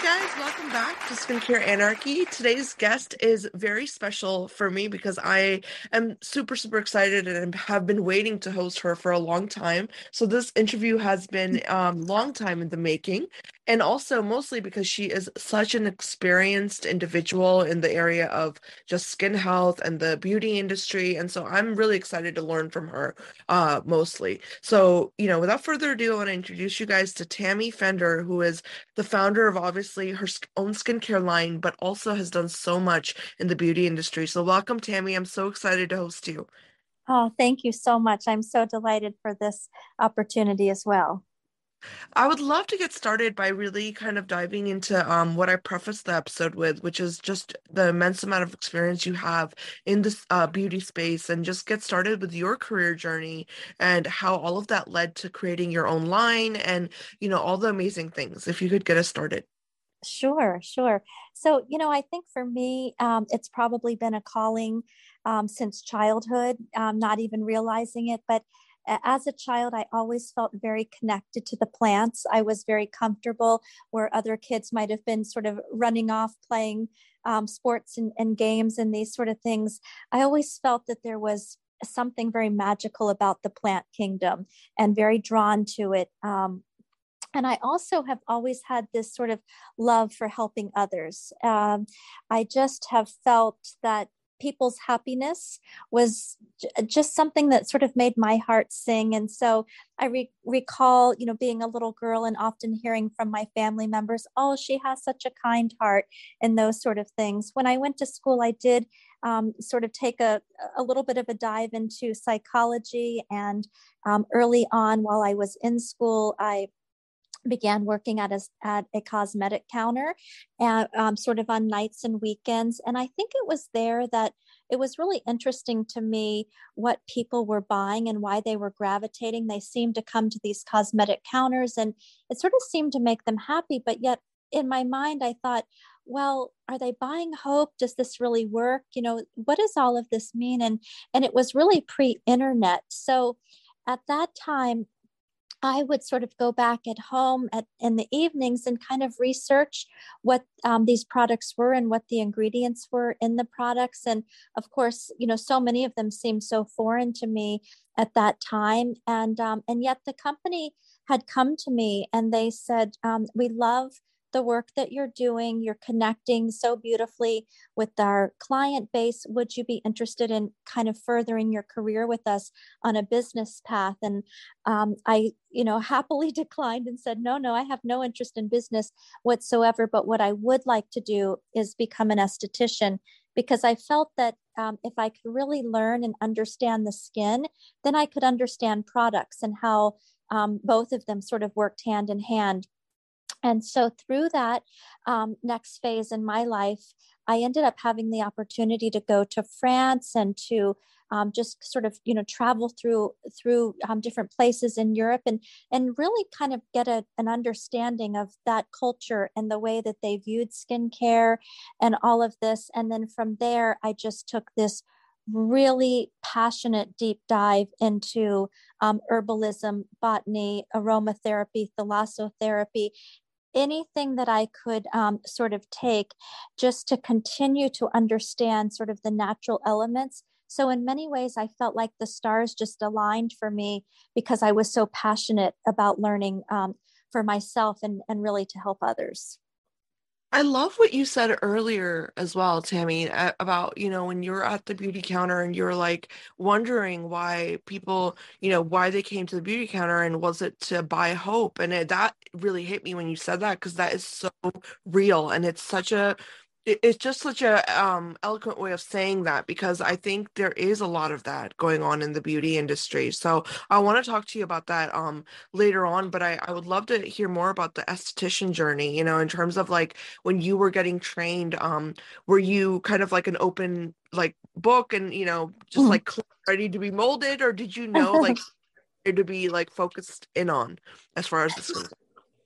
Hi, guys. Welcome back to Skincare Anarchy. Today's guest is very special for me because I am super, super excited and have been waiting to host her for a long time. So, this interview has been a um, long time in the making and also mostly because she is such an experienced individual in the area of just skin health and the beauty industry and so i'm really excited to learn from her uh mostly so you know without further ado i want to introduce you guys to tammy fender who is the founder of obviously her own skincare line but also has done so much in the beauty industry so welcome tammy i'm so excited to host you Oh, thank you so much. I'm so delighted for this opportunity as well. I would love to get started by really kind of diving into um, what I prefaced the episode with, which is just the immense amount of experience you have in this uh, beauty space, and just get started with your career journey and how all of that led to creating your own line and you know all the amazing things. If you could get us started. Sure, sure. So, you know, I think for me, um, it's probably been a calling um, since childhood, um, not even realizing it. But as a child, I always felt very connected to the plants. I was very comfortable where other kids might have been sort of running off playing um, sports and, and games and these sort of things. I always felt that there was something very magical about the plant kingdom and very drawn to it. Um, and I also have always had this sort of love for helping others. Um, I just have felt that people's happiness was just something that sort of made my heart sing. And so i re- recall you know being a little girl and often hearing from my family members oh she has such a kind heart and those sort of things. When i went to school i did um, sort of take a, a little bit of a dive into psychology. And um, early on while i was in school i began working at a, at a cosmetic counter and um, sort of on nights and weekends. And i think it was there that it was really interesting to me what people were buying and why they were gravitating. They seemed to come to these cosmetic counters and it sort of seemed to make them happy but yet in my mind i thought well are they buying hope? Does this really work? You know what does all of this mean? And and it was really pre-internet. So at that time I would sort of go back at home at, in the evenings and kind of research what um, these products were and what the ingredients were in the products. And of course, you know, so many of them seemed so foreign to me at that time. And um, and yet the company had come to me and they said, um, "We love the work that you're doing. You're connecting so beautifully with our client base. Would you be interested in kind of furthering your career with us on a business path? And um, I, you know, happily declined and said, no, no, I have no interest in business whatsoever. But what I would like to do is become an esthetician because I felt that um, if I could really learn and understand the skin, then I could understand products and how um, both of them sort of worked hand in hand and so through that um, next phase in my life i ended up having the opportunity to go to france and to um, just sort of you know travel through through um, different places in europe and and really kind of get a, an understanding of that culture and the way that they viewed skincare and all of this. And then from there i just took this really passionate deep dive into um, herbalism, botany, aromatherapy, thalassotherapy, anything that I could um, sort of take just to continue to understand sort of the natural elements. So, in many ways, I felt like the stars just aligned for me because I was so passionate about learning um, for myself and, and really to help others. I love what you said earlier as well, Tammy, about, you know, when you're at the beauty counter and you're like wondering why people, you know, why they came to the beauty counter and was it to buy hope? And it, that really hit me when you said that because that is so real and it's such a it's just such a um, eloquent way of saying that because I think there is a lot of that going on in the beauty industry. So I want to talk to you about that um, later on, but I, I would love to hear more about the esthetician journey, you know, in terms of like when you were getting trained, um, were you kind of like an open like book and, you know, just mm. like ready to be molded or did you know like to be like focused in on as far as this goes?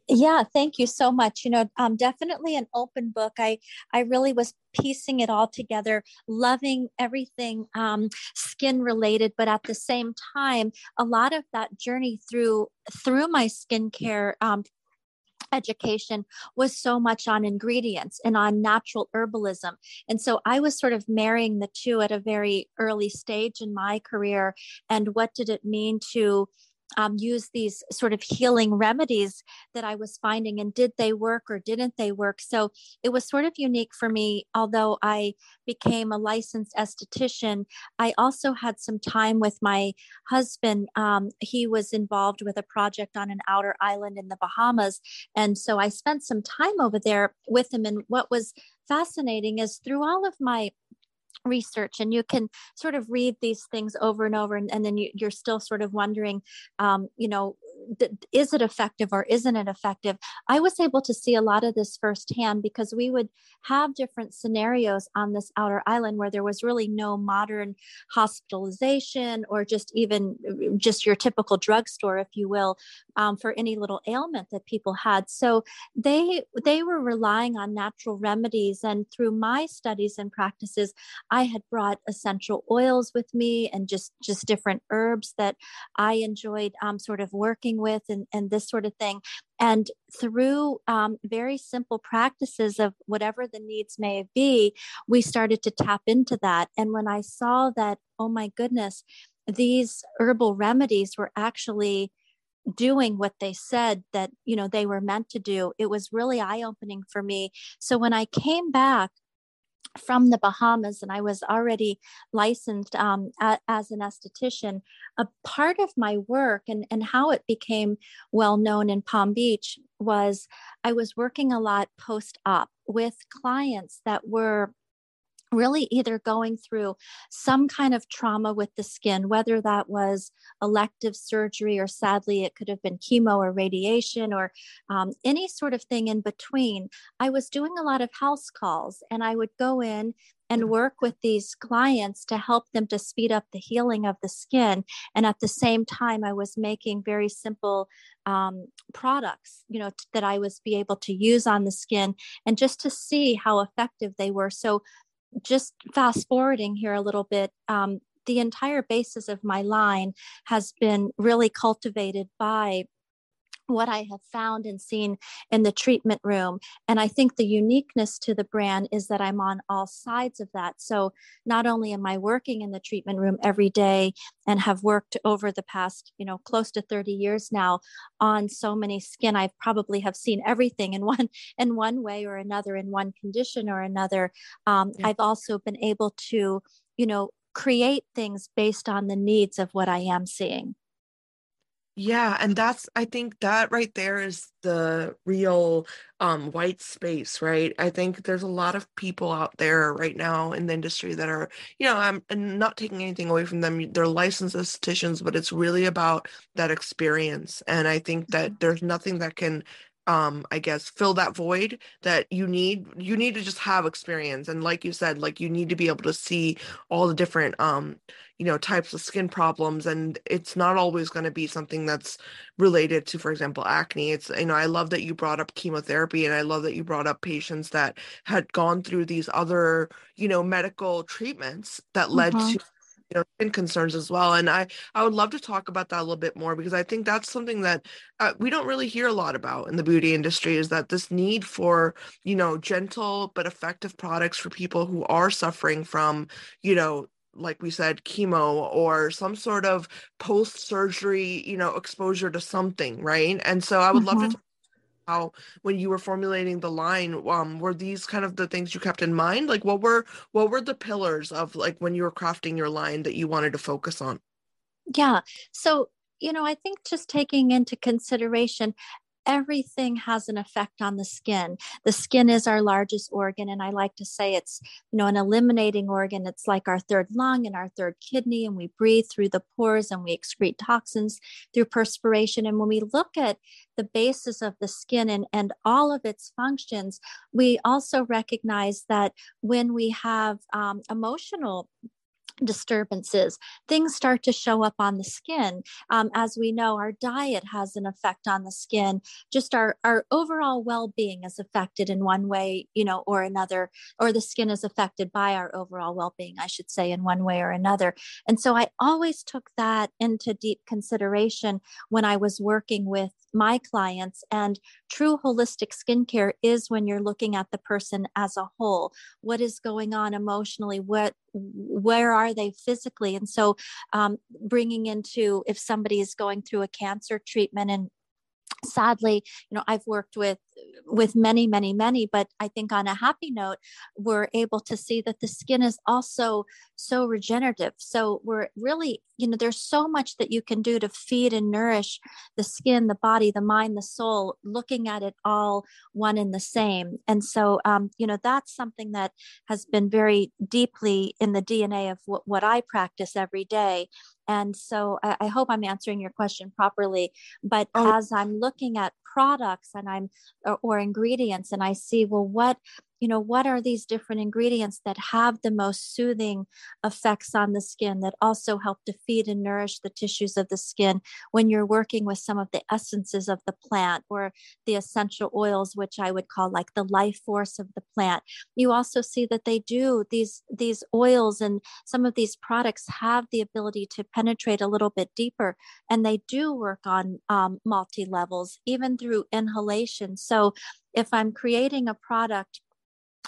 Yeah thank you so much you know um, definitely an open book i i really was piecing it all together loving everything um, skin related but at the same time a lot of that journey through through my skincare um, education was so much on ingredients and on natural herbalism. And so I was sort of marrying the two at a very early stage in my career. And what did it mean to um, use these sort of healing remedies that I was finding, and did they work or didn't they work? So it was sort of unique for me. Although I became a licensed esthetician, I also had some time with my husband. Um, he was involved with a project on an outer island in the Bahamas, and so I spent some time over there with him. And what was fascinating is through all of my research and you can sort of read these things over and over and, and then you, are still sort of wondering um, you know is it effective or isn't it effective? I was able to see a lot of this firsthand because we would have different scenarios on this outer island where there was really no modern hospitalization or just even just your typical drugstore if you will um, for any little ailment that people had. So they they were relying on natural remedies. And through my studies and practices i had brought essential oils with me and just just different herbs that i enjoyed um, sort of working working with and, and this sort of thing. And through um, very simple practices of whatever the needs may be, we started to tap into that. And when I saw that, oh my goodness, these herbal remedies were actually doing what they said that you know they were meant to do it was really eye opening for me so when i came back from the Bahamas, and I was already licensed um, a, as an esthetician. A part of my work and, and how it became well known in Palm Beach was I was working a lot post op with clients that were really either going through some kind of trauma with the skin, whether that was elective surgery or sadly it could have been chemo or radiation or um, any sort of thing in between. I was doing a lot of house calls and I would go in and work with these clients to help them to speed up the healing of the skin. And at the same time, I was making very simple um, products, you know, t- that I was be able to use on the skin and just to see how effective they were. So just fast forwarding here a little bit, um, the entire basis of my line has been really cultivated by what I have found and seen in the treatment room. And I think the uniqueness to the brand is that I'm on all sides of that. So not only am I working in the treatment room every day and have worked over the past, you know, close to 30 years now on so many skin, I probably have seen everything in one in one way or another, in one condition or another. Um, yeah. I've also been able to, you know, create things based on the needs of what I am seeing. Yeah, and that's I think that right there is the real um white space, right? I think there's a lot of people out there right now in the industry that are, you know, I'm not taking anything away from them. They're licensed estheticians, but it's really about that experience. And I think that mm-hmm. there's nothing that can um i guess fill that void that you need you need to just have experience and like you said like you need to be able to see all the different um you know types of skin problems and it's not always going to be something that's related to for example acne it's you know i love that you brought up chemotherapy and i love that you brought up patients that had gone through these other you know medical treatments that led mm-hmm. to you know skin concerns as well and i i would love to talk about that a little bit more because i think that's something that uh, we don't really hear a lot about in the beauty industry is that this need for you know gentle but effective products for people who are suffering from you know like we said chemo or some sort of post surgery you know exposure to something right and so i would mm-hmm. love to mm-hmm. talk how when you were formulating the line um were these kind of the things you kept in mind? Like what were what were the pillars of like when you were crafting your line that you wanted to focus on? Yeah. So you know i think just taking into consideration everything has an effect on the skin. The skin is our largest organ, and I like to say it's, you know, an eliminating organ. It's like our third lung and our third kidney, and we breathe through the pores and we excrete toxins through perspiration. And when we look at the basis of the skin and, and all of its functions, we also recognize that when we have um, emotional disturbances, things start to show up on the skin. Um, as we know, our diet has an effect on the skin. Just our, our overall well being is affected in one way, you know, or another, or the skin is affected by our overall well being, I should say, in one way or another. And so I always took that into deep consideration when I was working with my clients and true holistic skincare is when you're looking at the person as a whole. What is going on emotionally? What where are they physically? And so, um, bringing into if somebody is going through a cancer treatment and sadly you know i've worked with with many many many but i think on a happy note we're able to see that the skin is also so regenerative so we're really you know there's so much that you can do to feed and nourish the skin the body the mind the soul looking at it all one and the same and so um, you know that's something that has been very deeply in the dna of what, what i practice every day and so I, I, hope I'm answering your question properly. But oh. as I'm looking at products and I'm or, ingredients and I see, well, what you know what are these different ingredients that have the most soothing effects on the skin that also help to feed and nourish the tissues of the skin when you're working with some of the essences of the plant or the essential oils which i would call like the life force of the plant? You also see that they do these these oils and some of these products have the ability to penetrate a little bit deeper and they do work on um, multi levels even through inhalation. So if i'm creating a product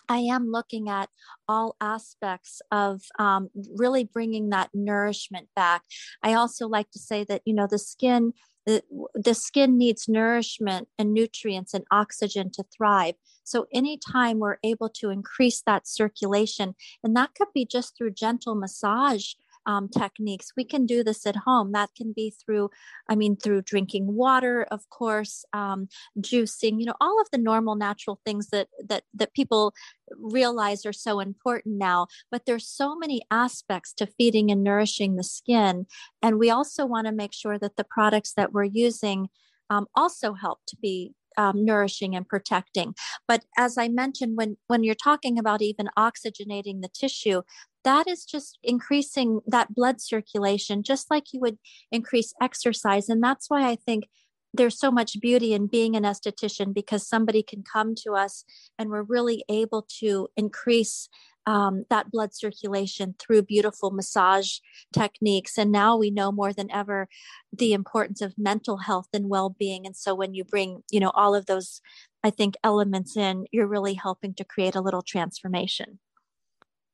I am looking at all aspects of um, really bringing that nourishment back. I also like to say that, you know, the skin. The, the skin needs nourishment and nutrients and oxygen to thrive. So, anytime we're able to increase that circulation, and that could be just through gentle massage um, techniques. We can do this at home. That can be through, I mean, through drinking water, of course, um, juicing. You know, all of the normal natural things that that that people realize are so important now. But there's so many aspects to feeding and nourishing the skin, and we also want to make sure that the products that we're using um, also help to be um, nourishing and protecting. But as I mentioned, when when you're talking about even oxygenating the tissue, that is just increasing that blood circulation, just like you would increase exercise. And that's why I think there's so much beauty in being an esthetician because somebody can come to us and we're really able to increase um, that blood circulation through beautiful massage techniques. And now we know more than ever the importance of mental health and well-being. And so when you bring, you know, all of those, I think, elements in, you're really helping to create a little transformation.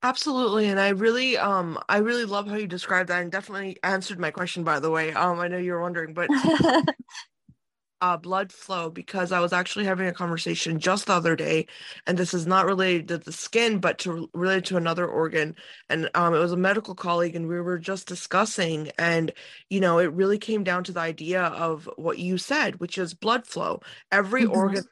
Absolutely. And I really um I really love how you described that and definitely answered my question by the way. Um I know you were wondering, but uh blood flow because I was actually having a conversation just the other day and this is not related to the skin but to related to another organ and um it was a medical colleague and we were just discussing and you know it really came down to the idea of what you said which is blood flow. Every mm-hmm. organ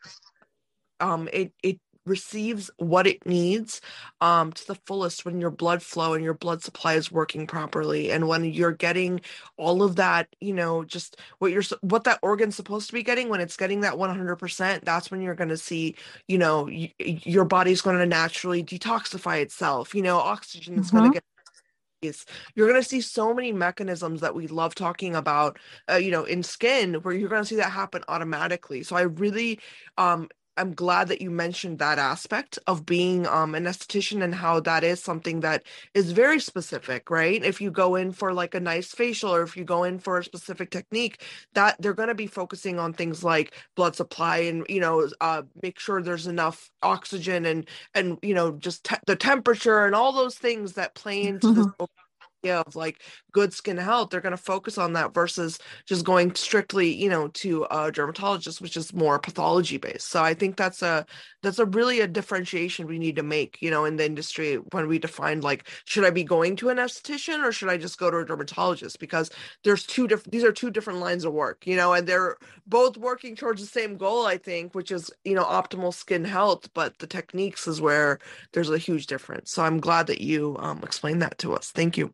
um it it receives what it needs um, to the fullest when your blood flow and your blood supply is working properly and when you're getting all of that you know just what you're what that organ's supposed to be getting when it's getting that 100% that's when you're going to see you know y- your body's going to naturally detoxify itself you know oxygen is mm-hmm. going to get you're going to see so many mechanisms that we love talking about uh, you know in skin where you're going to see that happen automatically so i really um I'm glad that you mentioned that aspect of being um, an esthetician and how that is something that is very specific, right? If you go in for like a nice facial or if you go in for a specific technique, that they're going to be focusing on things like blood supply and you know uh, make sure there's enough oxygen and and you know just te- the temperature and all those things that play into mm-hmm. this of like good skin health they're going to focus on that versus just going strictly you know to a dermatologist which is more pathology based. So i think that's a that's a really a differentiation we need to make you know in the industry when we define like should i be going to an esthetician or should i just go to a dermatologist? Because there's two different these are two different lines of work you know and they're both working towards the same goal i think which is you know optimal skin health but the techniques is where there's a huge difference. So i'm glad that you um, explained that to us. Thank you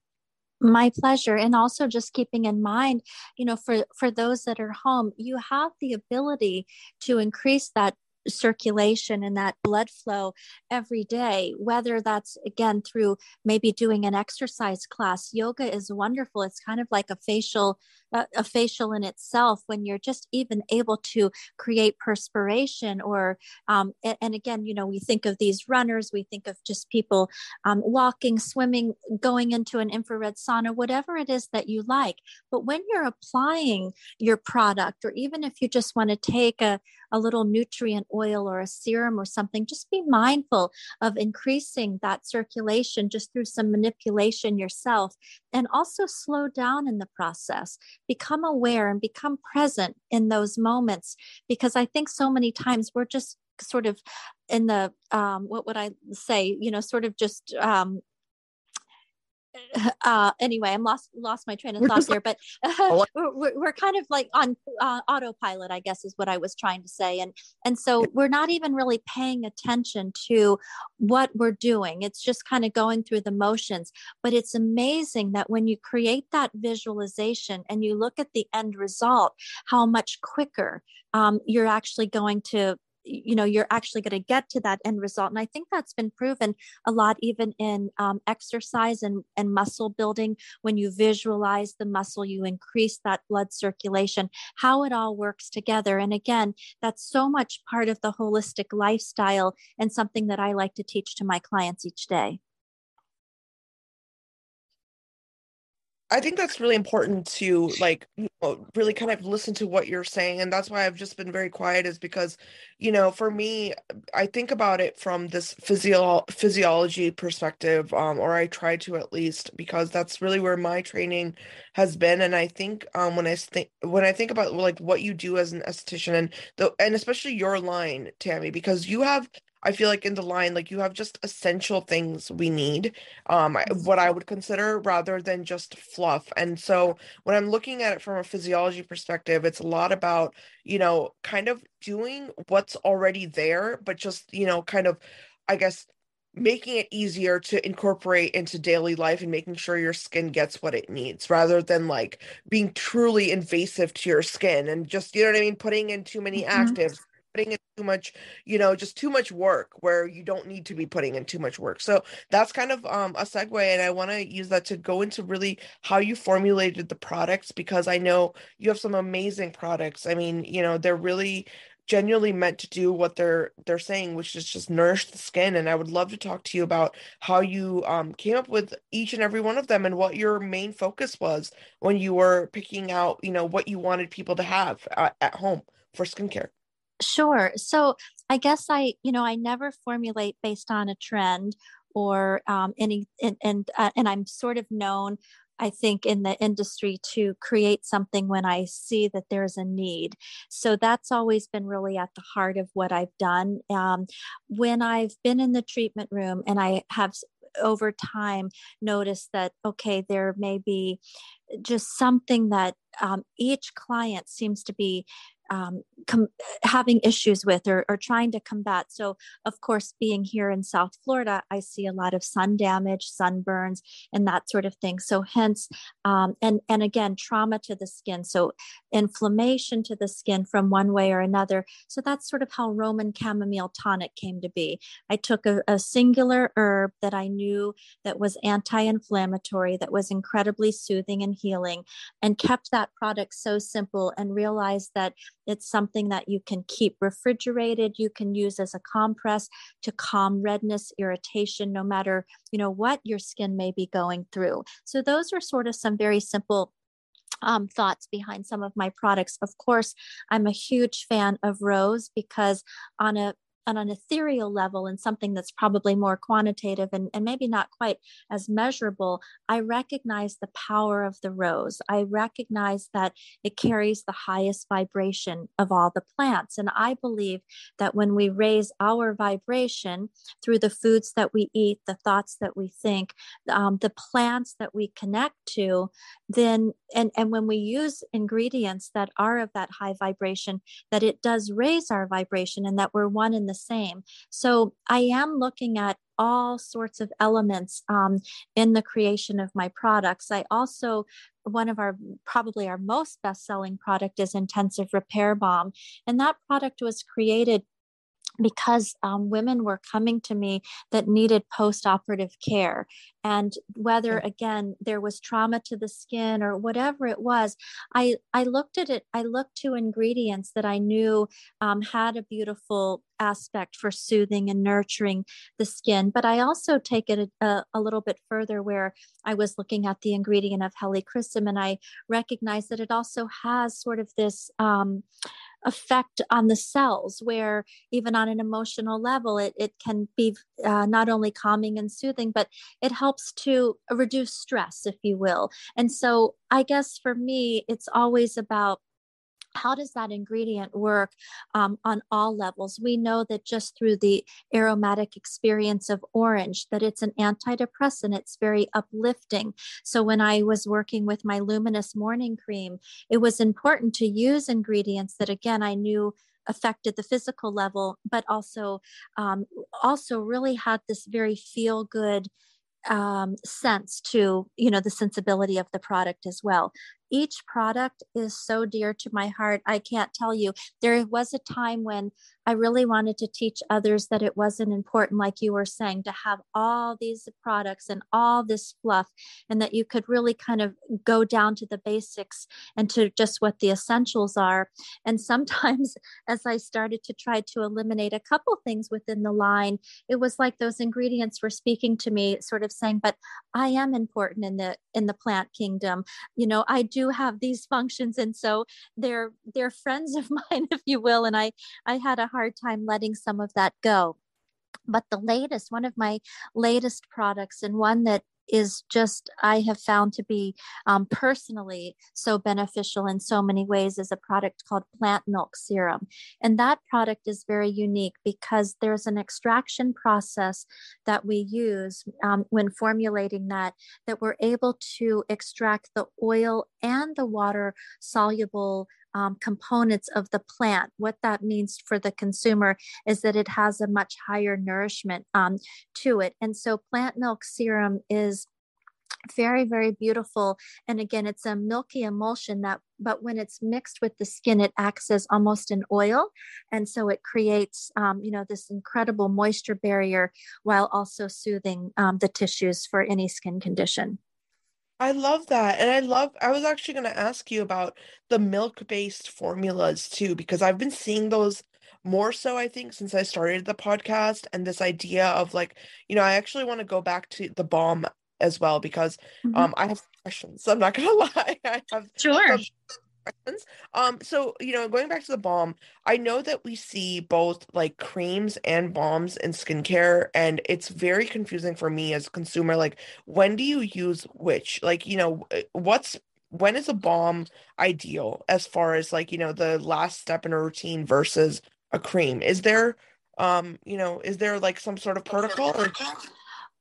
my pleasure and also just keeping in mind you know for for those that are home you have the ability to increase that circulation and that blood flow every day whether that's again through maybe doing an exercise class. Yoga is wonderful. It's kind of like a facial a, facial in itself when you're just even able to create perspiration or um, and, and, again you know we think of these runners we think of just people um, walking swimming going into an infrared sauna whatever it is that you like. But when you're applying your product or even if you just want to take a, a little nutrient oil or a serum or something just be mindful of increasing that circulation just through some manipulation yourself and also slow down in the process become aware and become present in those moments. Because i think so many times we're just sort of in the um, what would i say? You know sort of just um, uh anyway i'm lost lost my train of thought there but uh, we're, we're kind of like on uh, autopilot i guess is what i was trying to say. And and so we're not even really paying attention to what we're doing. It's just kind of going through the motions. But it's amazing that when you create that visualization and you look at the end result how much quicker um, you're actually going to you know you're actually going to get to that end result and i think that's been proven a lot even in um, exercise and, and muscle building. When you visualize the muscle you increase that blood circulation how it all works together. And again that's so much part of the holistic lifestyle and something that i like to teach to my clients each day I think that's really important to like really kind of listen to what you're saying and that's why I've just been very quiet is because you know for me I think about it from this physio- physiology perspective um or I try to at least because that's really where my training has been and I think um when I think when I think about like what you do as an esthetician and the and especially your line Tammy because you have I feel like in the line, like you have just essential things we need, um, what I would consider rather than just fluff. And so when I'm looking at it from a physiology perspective, it's a lot about, you know, kind of doing what's already there, but just, you know, kind of, I guess, making it easier to incorporate into daily life and making sure your skin gets what it needs rather than like being truly invasive to your skin and just you know what i mean putting in too many mm-hmm. actives putting in too much, you know, just too much work where you don't need to be putting in too much work. So that's kind of um, a segue. And I want to use that to go into really how you formulated the products because I know you have some amazing products. I mean, you know, they're really genuinely meant to do what they're they're saying which is just nourish the skin and i would love to talk to you about how you um, came up with each and every one of them and what your main focus was when you were picking out you know what you wanted people to have uh, at home for skincare Sure. So I guess I, you know, I never formulate based on a trend or um, any, and and, uh, and I'm sort of known, I think, in the industry to create something when I see that there's a need. So that's always been really at the heart of what I've done. Um, when I've been in the treatment room and I have over time noticed that okay there may be just something that um, each client seems to be um, com- having issues with or, or trying to combat. So, of course, being here in South Florida, I see a lot of sun damage, sunburns, and that sort of thing. So, hence, um, and and again, trauma to the skin. So, inflammation to the skin from one way or another. So that's sort of how Roman chamomile tonic came to be. I took a, a singular herb that I knew that was anti-inflammatory, that was incredibly soothing and healing, and kept that product so simple and realized that it's something that you can keep refrigerated. You can use as a compress to calm redness, irritation, no matter, you know, what your skin may be going through. So those are sort of some very simple um, thoughts behind some of my products. Of course, I'm a huge fan of rose because on a on an ethereal level and something that's probably more quantitative and, and maybe not quite as measurable, I recognize the power of the rose. I recognize that it carries the highest vibration of all the plants. And I believe that when we raise our vibration through the foods that we eat, the thoughts that we think, um, the plants that we connect to, then, and, and when we use ingredients that are of that high vibration, that it does raise our vibration and that we're one in the same. So I am looking at all sorts of elements um, in the creation of my products. I also one of our probably our most best selling product is intensive repair balm and that product was created because um, women were coming to me that needed post-operative care and whether again there was trauma to the skin or whatever it was i i looked at it i looked to ingredients that i knew um, had a beautiful aspect for soothing and nurturing the skin. But i also take it a, a little bit further where i was looking at the ingredient of helichrysum and i recognized that it also has sort of this um, effect on the cells where even on an emotional level it, it can be uh, not only calming and soothing but it helps to reduce stress if you will. And so i guess for me it's always about how does that ingredient work um, on all levels? We know that just through the aromatic experience of orange that it's an antidepressant it's very uplifting. So when i was working with my luminous morning cream it was important to use ingredients that again i knew affected the physical level but also um, also really had this very feel good um, sense to you know the sensibility of the product as well each product is so dear to my heart. I can't tell you. There was a time when I really wanted to teach others that it wasn't important, like you were saying, to have all these products and all this fluff, and that you could really kind of go down to the basics and to just what the essentials are. And sometimes, as I started to try to eliminate a couple things within the line, it was like those ingredients were speaking to me, sort of saying, "But I am important in the in the plant kingdom. You know, I do have these functions and so they're they're friends of mine if you will and i i had a hard time letting some of that go. But the latest one of my latest products and one that is just I have found to be um, personally so beneficial in so many ways is a product called plant milk serum. And that product is very unique because there's an extraction process that we use um, when formulating that, that we're able to extract the oil and the water soluble um, components of the plant. What that means for the consumer is that it has a much higher nourishment um, to it. And so, plant milk serum is very very beautiful and again it's a milky emulsion that but when it's mixed with the skin it acts as almost an oil and so it creates um, you know this incredible moisture barrier while also soothing um, the tissues for any skin condition I love that. And I love, I was actually going to ask you about the milk based formulas too, because I've been seeing those more so, I think, since I started the podcast and this idea of like, you know, I actually want to go back to the balm as well because mm-hmm. um I have questions. I'm not gonna lie. I have sure questions. Um, so you know, going back to the balm, I know that we see both like creams and balms in skincare, and it's very confusing for me as a consumer. Like, when do you use which? Like, you know, uh, what's when is a balm ideal as far as like you know the last step in a routine versus a cream? Is there um you know is there like some sort of protocol or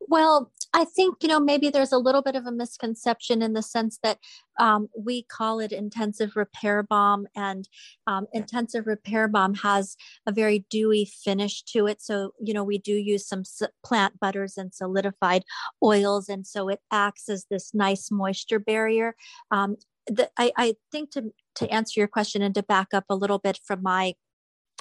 well, I think, you know, maybe there's a little bit of a misconception in the sense that um, we call it intensive repair balm, and um, intensive repair balm has a very dewy finish to it. So, you know, we do use some plant butters and solidified oils, and so it acts as this nice moisture barrier. Um, the, I, I think to to answer your question and to back up a little bit from my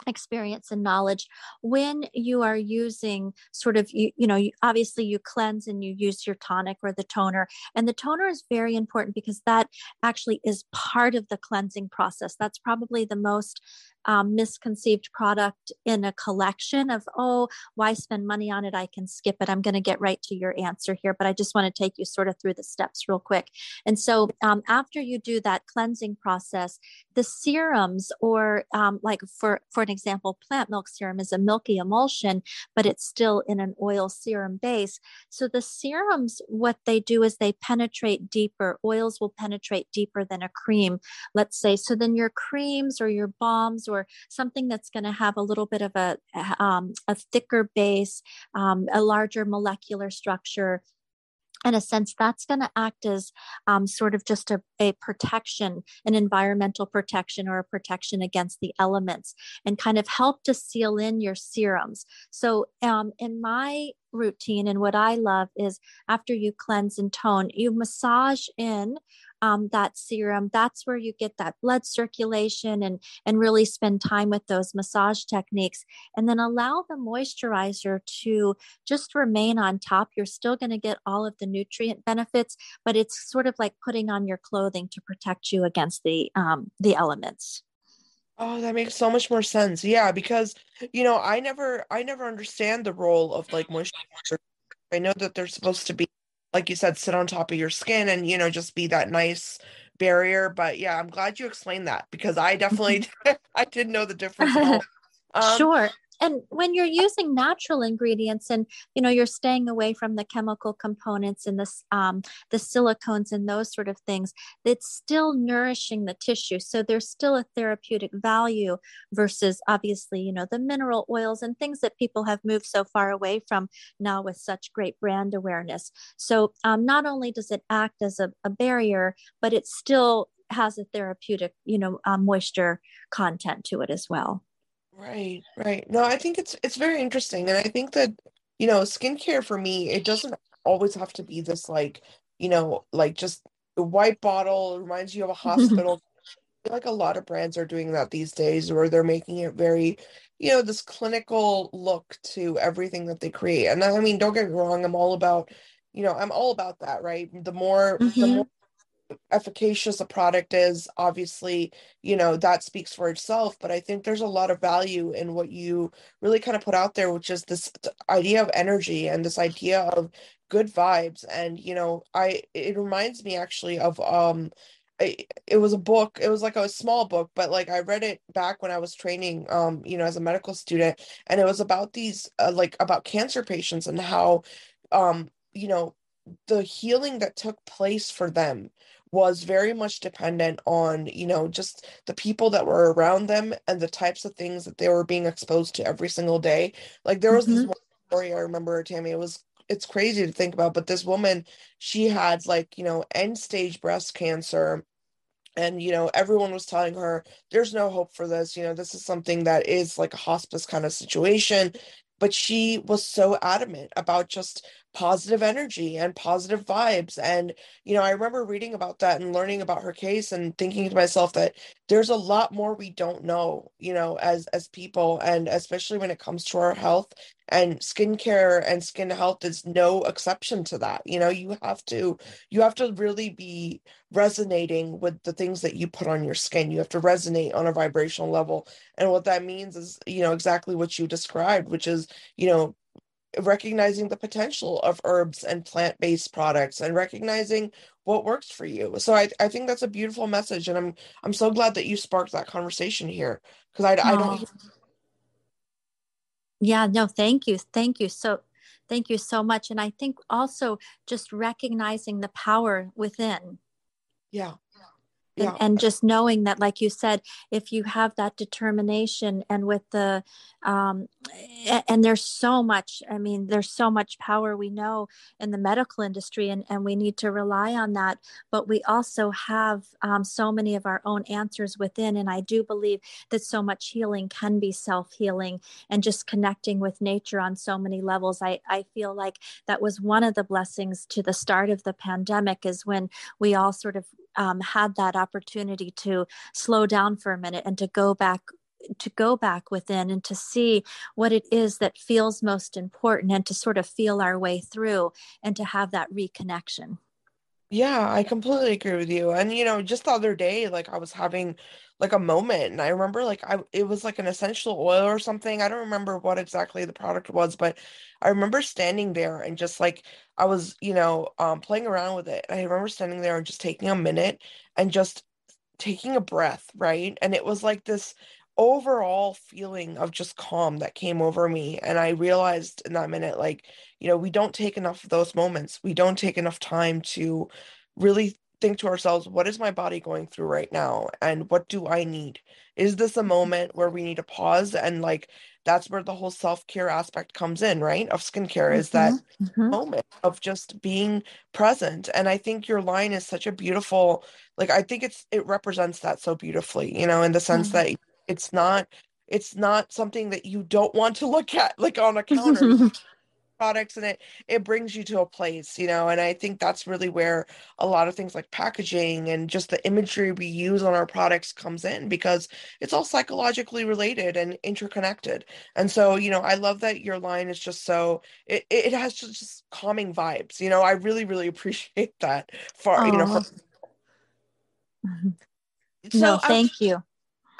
experience and knowledge when you are using sort of you, you know you, obviously you cleanse and you use your tonic or the toner and the toner is very important because that actually is part of the cleansing process. That's probably the most um, misconceived product in a collection of, oh, why spend money on it? I can skip it. I'm going to get right to your answer here, but I just want to take you sort of through the steps real quick. And so um, after you do that cleansing process, the serums, or um, like for, for an example, plant milk serum is a milky emulsion, but it's still in an oil serum base. So the serums, what they do is they penetrate deeper. Oils will penetrate deeper than a cream, let's say. So then your creams or your balms or something that's going to have a little bit of a, um, a thicker base, um, a larger molecular structure, in a sense, that's going to act as um, sort of just a, a, protection, an environmental protection or a protection against the elements, and kind of help to seal in your serums. So, um, in my routine, and what I love is after you cleanse and tone, you massage in um, that serum that's where you get that blood circulation and and really spend time with those massage techniques and then allow the moisturizer to just remain on top you're still going to get all of the nutrient benefits but it's sort of like putting on your clothing to protect you against the um, the elements Oh, that makes so much more sense. Yeah, because you know, I never I never understand the role of like moisturizer. I know that they're supposed to be like you said sit on top of your skin and you know just be that nice barrier, but yeah, I'm glad you explained that because I definitely I didn't know the difference. Um, sure and when you're using natural ingredients and you know you're staying away from the chemical components and the um, the silicones and those sort of things it's still nourishing the tissue. So there's still a therapeutic value versus obviously you know the mineral oils and things that people have moved so far away from now with such great brand awareness. So um, not only does it act as a, a barrier but it still has a therapeutic you know uh, moisture content to it as well Right, right. No, I think it's it's very interesting. And I think that, you know, skincare for me, it doesn't always have to be this like, you know, like just a white bottle reminds you of a hospital. like a lot of brands are doing that these days where they're making it very, you know, this clinical look to everything that they create. And I mean, don't get me wrong, I'm all about, you know, I'm all about that, right? The more mm-hmm. the more efficacious a product is obviously you know that speaks for itself but i think there's a lot of value in what you really kind of put out there which is this idea of energy and this idea of good vibes. And you know i it reminds me actually of um it was a book it was like a small book but like i read it back when i was training um you know as a medical student and it was about these uh, like about cancer patients and how um you know the healing that took place for them was very much dependent on you know just the people that were around them and the types of things that they were being exposed to every single day like there was mm-hmm. this one story i remember tammy it was it's crazy to think about but this woman she had like you know end stage breast cancer and you know everyone was telling her there's no hope for this you know this is something that is like a hospice kind of situation but she was so adamant about just positive energy and positive vibes and you know i remember reading about that and learning about her case and thinking to myself that there's a lot more we don't know you know as as people and especially when it comes to our health and skincare and skin health is no exception to that you know you have to you have to really be resonating with the things that you put on your skin you have to resonate on a vibrational level and what that means is you know exactly what you described which is you know recognizing the potential of herbs and plant-based products and recognizing what works for you. So I, I think that's a beautiful message and i'm i'm so glad that you sparked that conversation here because I, I don't yeah no thank you thank you so thank you so much and i think also just recognizing the power within. Yeah yeah. and just knowing that like you said if you have that determination and with the um and there's so much i mean there's so much power we know in the medical industry and and we need to rely on that. But we also have um, so many of our own answers within. And i do believe that so much healing can be self-healing and just connecting with nature on so many levels. I i feel like that was one of the blessings to the start of the pandemic is when we all sort of um, had that opportunity to slow down for a minute and to go back to go back within and to see what it is that feels most important and to sort of feel our way through and to have that reconnection. Yeah, I completely agree with you. And you know, just the other day, like I was having like a moment and I remember like I it was like an essential oil or something. I don't remember what exactly the product was, but I remember standing there and just like I was, you know, um playing around with it. I remember standing there and just taking a minute and just taking a breath, right? And it was like this overall feeling of just calm that came over me and I realized in that minute like, you know, we don't take enough of those moments. We don't take enough time to really think to ourselves, what is my body going through right now? And what do I need? Is this a mm-hmm. moment where we need to pause? And like, that's where the whole self care aspect comes in, right? Of skincare mm-hmm. is that mm-hmm. moment of just being present. And I think your line is such a beautiful, like, I think it's, it represents that so beautifully, you know, in the sense mm-hmm. that it's not, it's not something that you don't want to look at, like on a counter. products and it it brings you to a place you know and i think that's really where a lot of things like packaging and just the imagery we use on our products comes in because it's all psychologically related and interconnected and so you know i love that your line is just so it, it has just, just calming vibes you know i really really appreciate that for Aww. you know for... So no thank I, you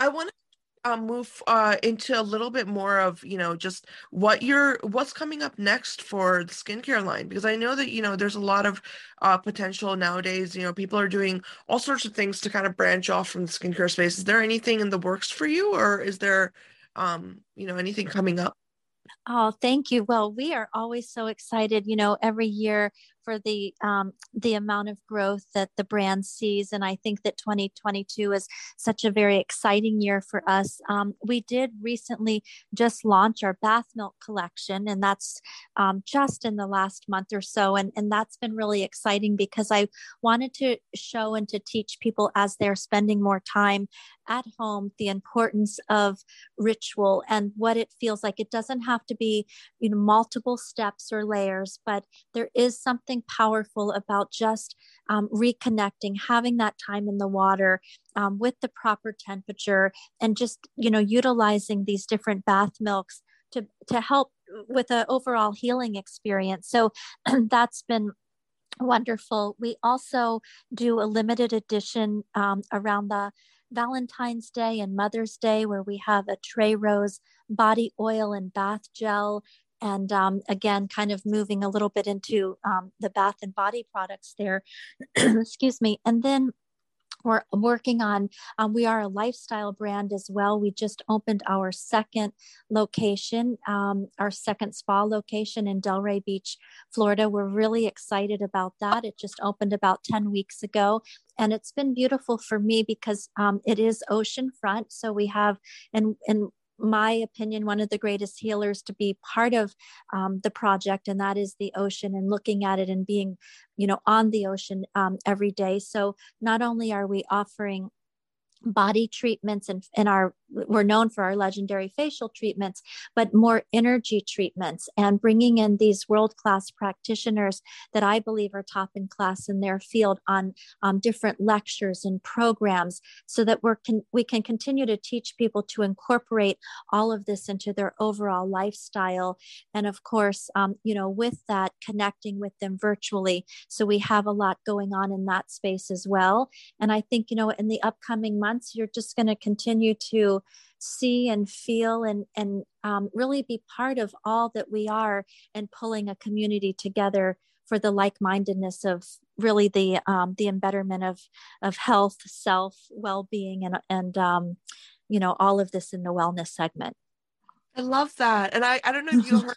i want to um, move uh, into a little bit more of you know just what you're what's coming up next for the skincare line because I know that you know there's a lot of uh, potential nowadays. You know, people are doing all sorts of things to kind of branch off from the skincare space. Is there anything in the works for you, or is there um, you know anything coming up? Oh, thank you. Well, we are always so excited. You know, every year for the um, the amount of growth that the brand sees, and I think that 2022 is such a very exciting year for us. Um, we did recently just launch our bath milk collection, and that's um, just in the last month or so, and and that's been really exciting because I wanted to show and to teach people as they're spending more time at home the importance of ritual and what it feels like. It doesn't have to be you know multiple steps or layers, but there is something something powerful about just um, reconnecting, having that time in the water um, with the proper temperature, and just you know utilizing these different bath milks to to help with an overall healing experience. So that's been wonderful. We also do a limited edition um, around the Valentine's Day and Mother's Day, where we have a Trey Rose body oil and bath gel and um, again kind of moving a little bit into um, the bath and body products there. Excuse me. And then we're working on um, we are a lifestyle brand as well. We just opened our second location um, our second spa location in delray beach florida. We're really excited about that. It just opened about 10 weeks ago and it's been beautiful for me because um, it is oceanfront. So we have and and my opinion, one of the greatest healers to be part of um, the project, and that is the ocean and looking at it and being, you know, on the ocean um, every day. So not only are we offering body treatments and in our we're known for our legendary facial treatments but more energy treatments and bringing in these world class practitioners that i believe are top in class in their field on um, different lectures and programs so that we're can, we can continue to teach people to incorporate all of this into their overall lifestyle. And of course um, you know with that connecting with them virtually. So we have a lot going on in that space as well. And i think you know in the upcoming months months you're just going to continue to see and feel and and um, really be part of all that we are and pulling a community together for the like-mindedness of really the um, the embetterment of of health self well-being and and um, you know all of this in the wellness segment. I love that. And i i don't know if you heard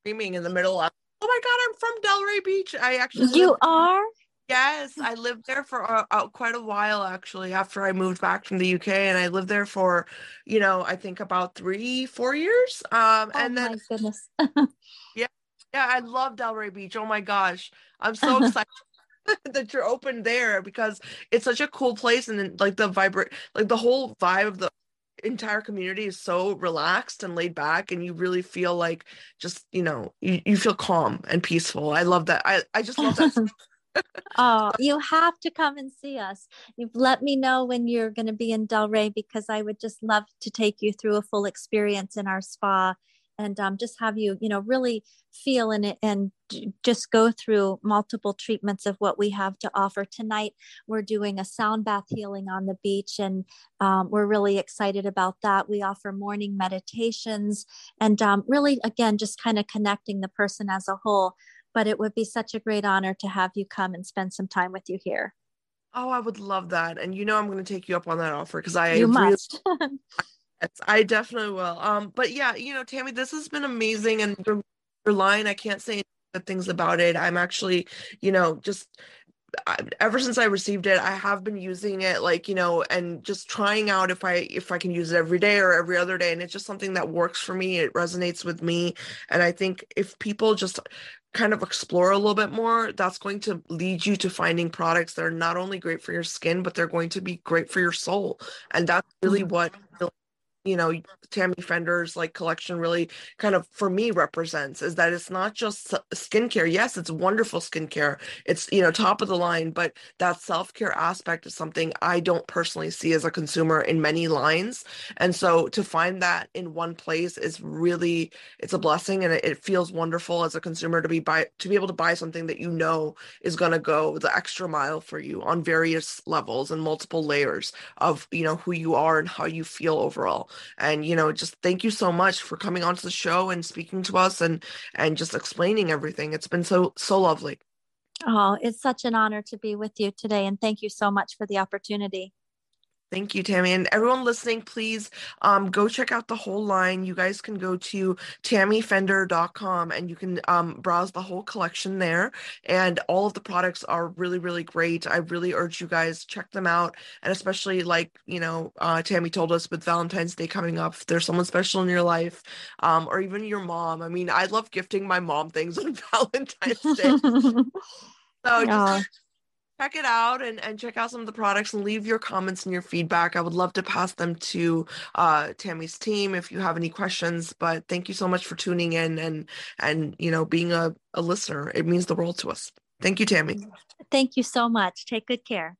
screaming in the middle of oh my god i'm from delray beach. I actually you are Yes, I lived there for uh, uh, quite a while actually after I moved back from the UK and I lived there for, you know, I think about 3 4 years. Um oh and then goodness. yeah. Yeah, I love Delray Beach. Oh my gosh. I'm so excited that you're open there because it's such a cool place and then, like the vibrant like the whole vibe of the entire community is so relaxed and laid back and you really feel like just you know you, you feel calm and peaceful i love that i, I just love that oh, you have to come and see us. You've let me know when you're going to be in Delray because I would just love to take you through a full experience in our spa and um, just have you, you know, really feel it and just go through multiple treatments of what we have to offer. Tonight, we're doing a sound bath healing on the beach, and um, we're really excited about that. We offer morning meditations and um, really, again, just kind of connecting the person as a whole but it would be such a great honor to have you come and spend some time with you here. Oh, I would love that. And you know, I'm going to take you up on that offer because I you really, must. I definitely will. Um, but yeah, you know, Tammy, this has been amazing, and your, your line, I can't say good things about it. I'm actually, you know, just ever since I received it, I have been using it like, you know, and just trying out if I if I can use it every day or every other day and it's just something that works for me. It resonates with me and I think if people just kind of explore a little bit more, that's going to lead you to finding products that are not only great for your skin, but they're going to be great for your soul. And that's really mm-hmm. what you know tammy fender's like collection really kind of for me represents is that it's not just skincare. Yes it's wonderful skincare. It's you know top of the line but that self-care aspect is something i don't personally see as a consumer in many lines. And so to find that in one place is really it's a blessing and it, it feels wonderful as a consumer to be buy to be able to buy something that you know is going to go the extra mile for you on various levels and multiple layers of you know who you are and how you feel overall and you know just thank you so much for coming onto the show and speaking to us and and just explaining everything. It's been so so lovely. Oh it's such an honor to be with you today and thank you so much for the opportunity Thank you, Tammy. And everyone listening, please um, go check out the whole line. You guys can go to tammyfender.com and you can um, browse the whole collection there. And all of the products are really, really great. I really urge you guys check them out. And especially like, you know, uh, Tammy told us with Valentine's Day coming up, if there's someone special in your life um, or even your mom. I mean, I love gifting my mom things on Valentine's Day. so just check it out and, and check out some of the products and leave your comments and your feedback. I would love to pass them to uh, Tammy's team if you have any questions. But thank you so much for tuning in and and you know being a, a listener. It means the world to us. Thank you, Tammy. Thank you so much. Take good care.